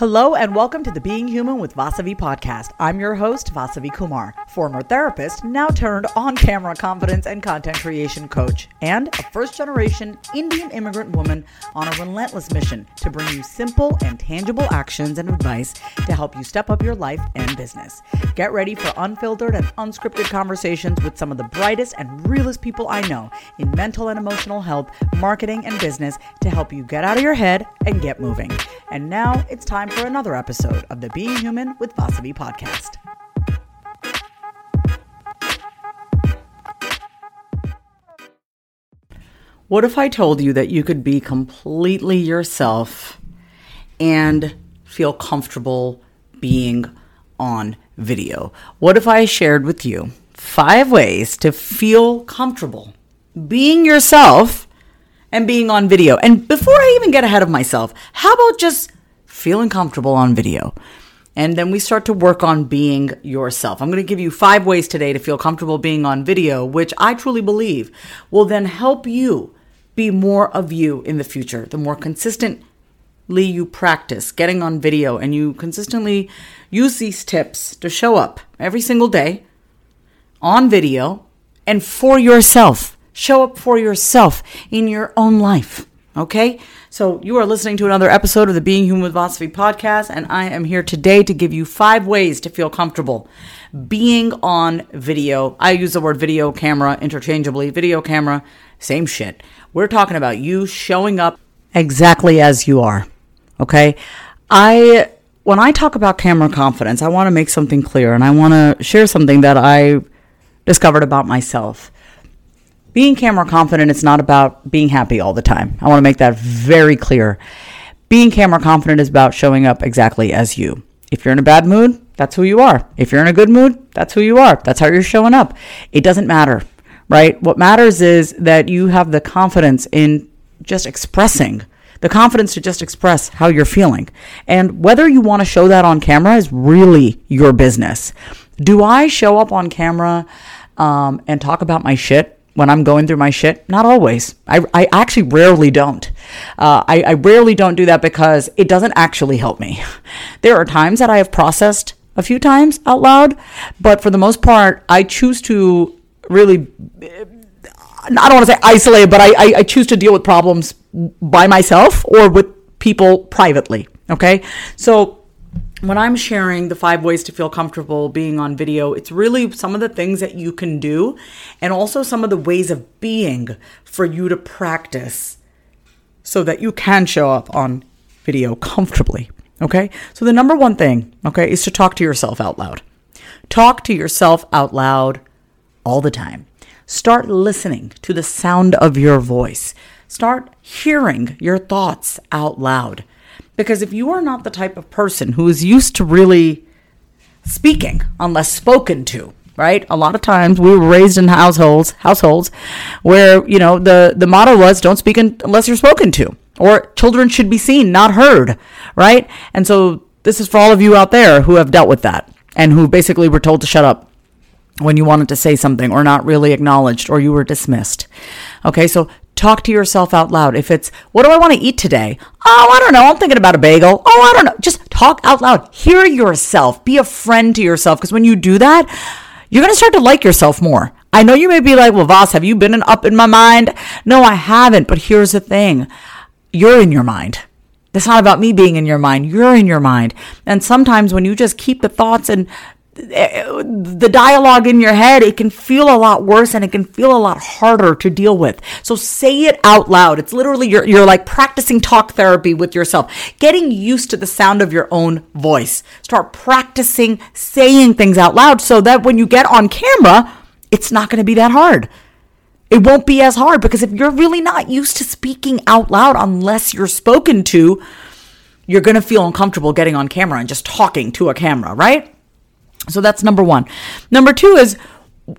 Hello and welcome to the Being Human with Vasavi podcast. I'm your host, Vasavi Kumar, former therapist, now turned on camera confidence and content creation coach, and a first generation Indian immigrant woman on a relentless mission to bring you simple and tangible actions and advice to help you step up your life and business. Get ready for unfiltered and unscripted conversations with some of the brightest and realest people I know in mental and emotional health, marketing, and business to help you get out of your head and get moving. And now it's time for another episode of the Being Human with Vasavi podcast. What if I told you that you could be completely yourself and feel comfortable being on video? What if I shared with you five ways to feel comfortable being yourself and being on video? And before I even get ahead of myself, how about just feeling comfortable on video. And then we start to work on being yourself. I'm going to give you five ways today to feel comfortable being on video, which I truly believe will then help you be more of you in the future. The more consistently you practice getting on video and you consistently use these tips to show up every single day on video and for yourself. Show up for yourself in your own life. Okay? So, you are listening to another episode of the Being Human with Vasavi podcast, and I am here today to give you five ways to feel comfortable being on video. I use the word video camera interchangeably. Video camera, same shit. We're talking about you showing up exactly as you are. Okay? I when I talk about camera confidence, I want to make something clear and I want to share something that I discovered about myself being camera confident it's not about being happy all the time. I want to make that very clear. Being camera confident is about showing up exactly as you. If you're in a bad mood, that's who you are. If you're in a good mood, that's who you are. That's how you're showing up. It doesn't matter, right? What matters is that you have the confidence in just expressing the confidence to just express how you're feeling. And whether you want to show that on camera is really your business. Do I show up on camera um, and talk about my shit? When I'm going through my shit? Not always. I, I actually rarely don't. Uh, I, I rarely don't do that because it doesn't actually help me. There are times that I have processed a few times out loud, but for the most part, I choose to really. I don't want to say isolate, but I, I, I choose to deal with problems by myself or with people privately. Okay. So when I'm sharing the five ways to feel comfortable being on video, it's really some of the things that you can do and also some of the ways of being for you to practice so that you can show up on video comfortably. Okay. So the number one thing, okay, is to talk to yourself out loud. Talk to yourself out loud all the time. Start listening to the sound of your voice. Start hearing your thoughts out loud. Because if you are not the type of person who is used to really speaking unless spoken to, right? A lot of times we were raised in households households where, you know, the the motto was don't speak unless you're spoken to or children should be seen, not heard, right? And so this is for all of you out there who have dealt with that and who basically were told to shut up when you wanted to say something or not really acknowledged or you were dismissed. Okay, so Talk to yourself out loud. If it's, what do I want to eat today? Oh, I don't know. I'm thinking about a bagel. Oh, I don't know. Just talk out loud. Hear yourself. Be a friend to yourself. Because when you do that, you're going to start to like yourself more. I know you may be like, well, Voss, have you been in, up in my mind? No, I haven't. But here's the thing you're in your mind. It's not about me being in your mind. You're in your mind. And sometimes when you just keep the thoughts and the dialogue in your head, it can feel a lot worse and it can feel a lot harder to deal with. So say it out loud. It's literally you're, you're like practicing talk therapy with yourself, getting used to the sound of your own voice. Start practicing saying things out loud so that when you get on camera, it's not going to be that hard. It won't be as hard because if you're really not used to speaking out loud unless you're spoken to, you're going to feel uncomfortable getting on camera and just talking to a camera, right? So that's number one. Number two is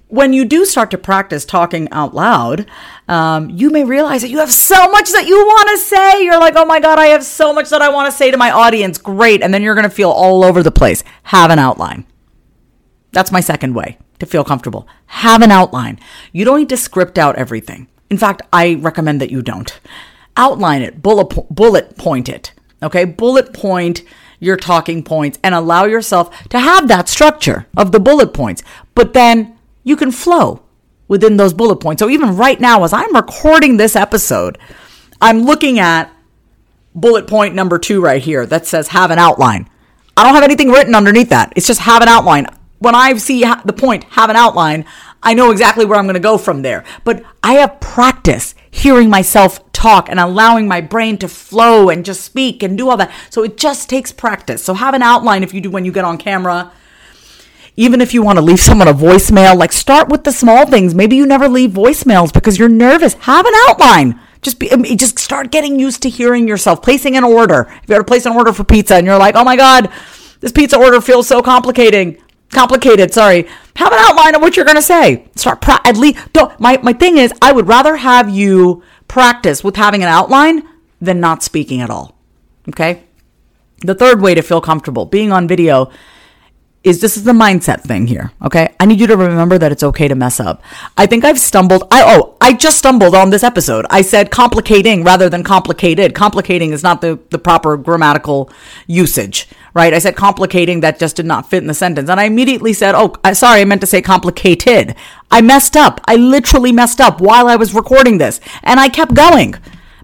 when you do start to practice talking out loud, um, you may realize that you have so much that you want to say. You're like, oh my God, I have so much that I want to say to my audience. Great. And then you're going to feel all over the place. Have an outline. That's my second way to feel comfortable. Have an outline. You don't need to script out everything. In fact, I recommend that you don't. Outline it, bullet, bullet point it. Okay, bullet point your talking points and allow yourself to have that structure of the bullet points. But then you can flow within those bullet points. So even right now, as I'm recording this episode, I'm looking at bullet point number two right here that says have an outline. I don't have anything written underneath that. It's just have an outline. When I see the point, have an outline, I know exactly where I'm going to go from there. But I have practice hearing myself talk and allowing my brain to flow and just speak and do all that. So it just takes practice. So have an outline if you do when you get on camera. Even if you want to leave someone a voicemail, like start with the small things. Maybe you never leave voicemails because you're nervous. Have an outline. Just be, um, just start getting used to hearing yourself, placing an order. If you to place an order for pizza and you're like, oh my God, this pizza order feels so complicating complicated. Sorry. Have an outline of what you're going to say. Start pra- at least. Don't. My my thing is, I would rather have you practice with having an outline than not speaking at all. Okay. The third way to feel comfortable being on video is this is the mindset thing here. Okay. I need you to remember that it's okay to mess up. I think I've stumbled. I, oh, I just stumbled on this episode. I said complicating rather than complicated. Complicating is not the, the proper grammatical usage, right? I said complicating that just did not fit in the sentence. And I immediately said, oh, I, sorry, I meant to say complicated. I messed up. I literally messed up while I was recording this and I kept going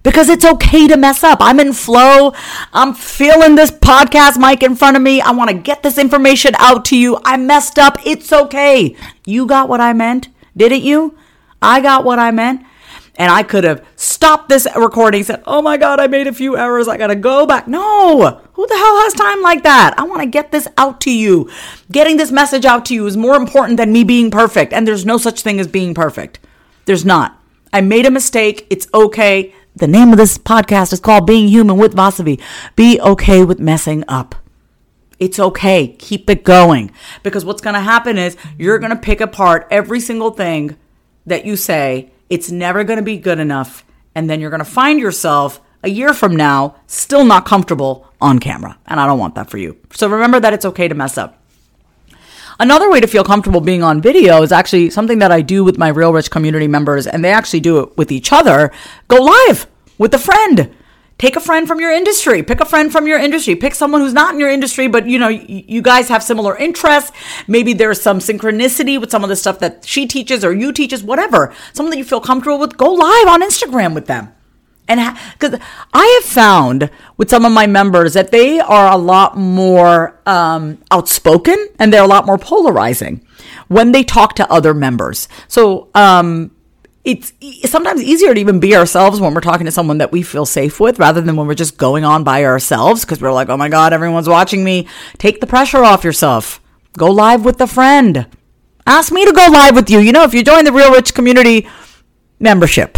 because it's okay to mess up. I'm in flow. I'm feeling this podcast mic in front of me. I want to get this information out to you. I messed up. It's okay. You got what I meant, didn't you? I got what I meant. And I could have stopped this recording, said, Oh my God, I made a few errors. I got to go back. No, who the hell has time like that? I want to get this out to you. Getting this message out to you is more important than me being perfect. And there's no such thing as being perfect. There's not. I made a mistake. It's okay. The name of this podcast is called Being Human with Vasavi. Be okay with messing up. It's okay. Keep it going. Because what's going to happen is you're going to pick apart every single thing that you say. It's never going to be good enough. And then you're going to find yourself a year from now still not comfortable on camera. And I don't want that for you. So remember that it's okay to mess up. Another way to feel comfortable being on video is actually something that I do with my Real Rich community members, and they actually do it with each other. Go live with a friend. Take a friend from your industry. Pick a friend from your industry. Pick someone who's not in your industry, but you know, you guys have similar interests. Maybe there's some synchronicity with some of the stuff that she teaches or you teaches, whatever. Someone that you feel comfortable with. Go live on Instagram with them. And because I have found with some of my members that they are a lot more um, outspoken and they're a lot more polarizing when they talk to other members. So um, it's sometimes easier to even be ourselves when we're talking to someone that we feel safe with rather than when we're just going on by ourselves because we're like, oh my God, everyone's watching me. Take the pressure off yourself. Go live with a friend. Ask me to go live with you. You know, if you join the Real Rich Community membership,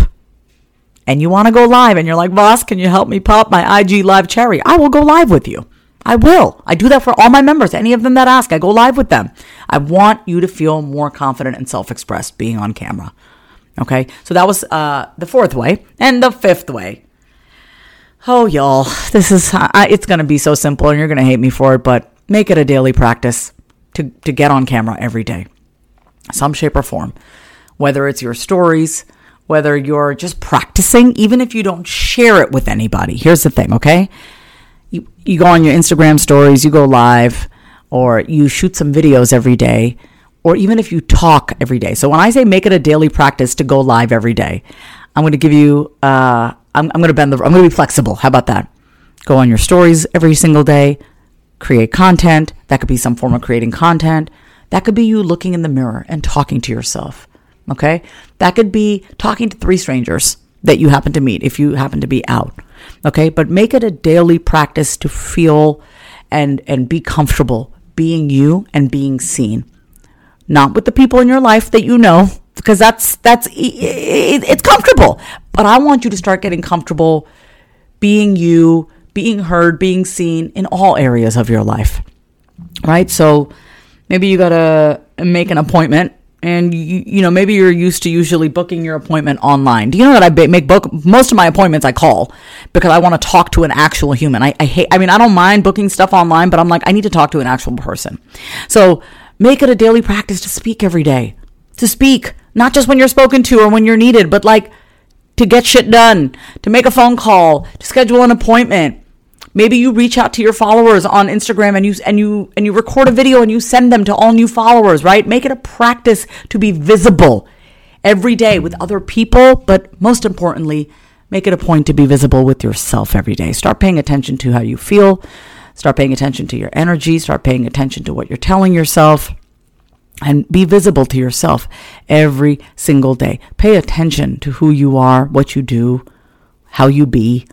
and you want to go live and you're like, boss, can you help me pop my IG live cherry? I will go live with you. I will. I do that for all my members. Any of them that ask, I go live with them. I want you to feel more confident and self expressed being on camera. Okay. So that was uh, the fourth way. And the fifth way. Oh, y'all, this is, uh, it's going to be so simple and you're going to hate me for it, but make it a daily practice to, to get on camera every day, some shape or form. Whether it's your stories, whether you're just practicing, even if you don't share it with anybody. Here's the thing, okay? You, you go on your Instagram stories, you go live, or you shoot some videos every day, or even if you talk every day. So when I say make it a daily practice to go live every day, I'm going to give you, uh, I'm, I'm going to bend the, I'm going to be flexible. How about that? Go on your stories every single day, create content. That could be some form of creating content. That could be you looking in the mirror and talking to yourself. Okay. That could be talking to three strangers that you happen to meet if you happen to be out. Okay. But make it a daily practice to feel and, and be comfortable being you and being seen. Not with the people in your life that you know, because that's, that's, it's comfortable. But I want you to start getting comfortable being you, being heard, being seen in all areas of your life. Right. So, maybe you got to make an appointment and you, you know maybe you're used to usually booking your appointment online. Do you know that i make book most of my appointments i call because i want to talk to an actual human. I, I hate i mean i don't mind booking stuff online but i'm like i need to talk to an actual person. So make it a daily practice to speak every day. To speak not just when you're spoken to or when you're needed but like to get shit done to make a phone call to schedule an appointment Maybe you reach out to your followers on Instagram and you and you and you record a video and you send them to all new followers, right? Make it a practice to be visible every day with other people, but most importantly, make it a point to be visible with yourself every day. Start paying attention to how you feel, start paying attention to your energy, start paying attention to what you're telling yourself. And be visible to yourself every single day. Pay attention to who you are, what you do, how you be,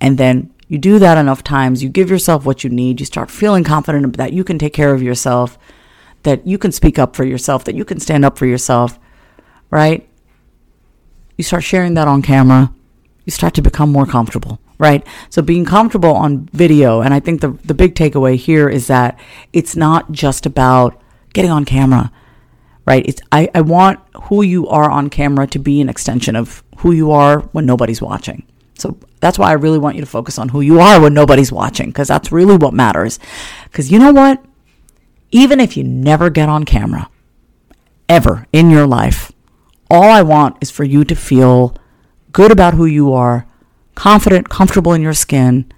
and then you do that enough times, you give yourself what you need, you start feeling confident that you can take care of yourself, that you can speak up for yourself, that you can stand up for yourself, right? You start sharing that on camera, you start to become more comfortable, right? So being comfortable on video, and I think the, the big takeaway here is that it's not just about getting on camera, right? It's I, I want who you are on camera to be an extension of who you are when nobody's watching. So that's why I really want you to focus on who you are when nobody's watching, because that's really what matters. Because you know what? Even if you never get on camera, ever in your life, all I want is for you to feel good about who you are, confident, comfortable in your skin,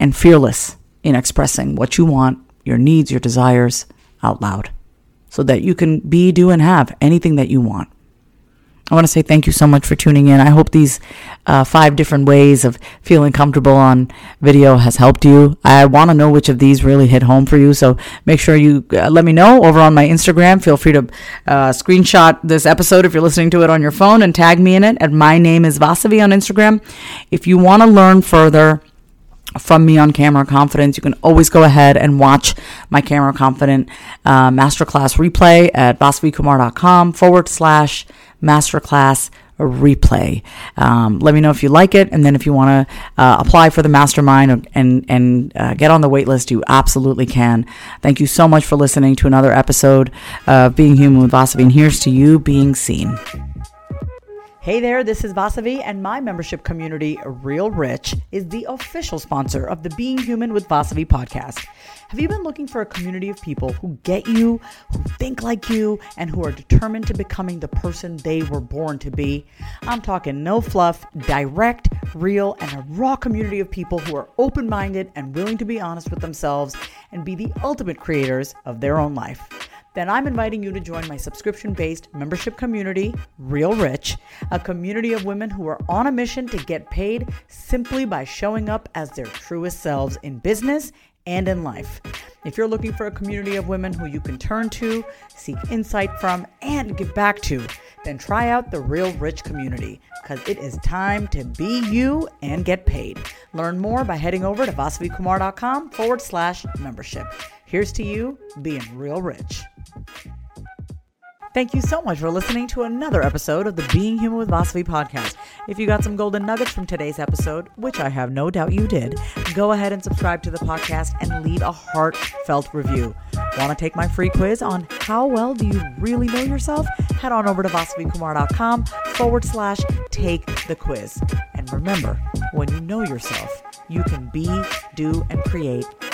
and fearless in expressing what you want, your needs, your desires out loud, so that you can be, do, and have anything that you want. I want to say thank you so much for tuning in. I hope these uh, five different ways of feeling comfortable on video has helped you. I want to know which of these really hit home for you. So make sure you uh, let me know over on my Instagram. Feel free to uh, screenshot this episode if you're listening to it on your phone and tag me in it. And my name is Vasavi on Instagram. If you want to learn further, from me on camera confidence you can always go ahead and watch my camera confident uh, masterclass replay at vasavikumar.com forward slash masterclass replay. Um, let me know if you like it, and then if you want to uh, apply for the mastermind and and uh, get on the waitlist, you absolutely can. Thank you so much for listening to another episode of Being Human with Vasavi, and here's to you being seen. Hey there, this is Vasavi, and my membership community, Real Rich, is the official sponsor of the Being Human with Vasavi podcast. Have you been looking for a community of people who get you, who think like you, and who are determined to becoming the person they were born to be? I'm talking no fluff, direct, real, and a raw community of people who are open minded and willing to be honest with themselves and be the ultimate creators of their own life then I'm inviting you to join my subscription based membership community, Real Rich, a community of women who are on a mission to get paid simply by showing up as their truest selves in business and in life. If you're looking for a community of women who you can turn to, seek insight from, and give back to, then try out the Real Rich community because it is time to be you and get paid. Learn more by heading over to vasavikumar.com forward slash membership. Here's to you being real rich. Thank you so much for listening to another episode of the Being Human with Vasavi podcast. If you got some golden nuggets from today's episode, which I have no doubt you did, go ahead and subscribe to the podcast and leave a heartfelt review. Want to take my free quiz on how well do you really know yourself? Head on over to vasavikumar.com forward slash take the quiz. And remember, when you know yourself, you can be, do, and create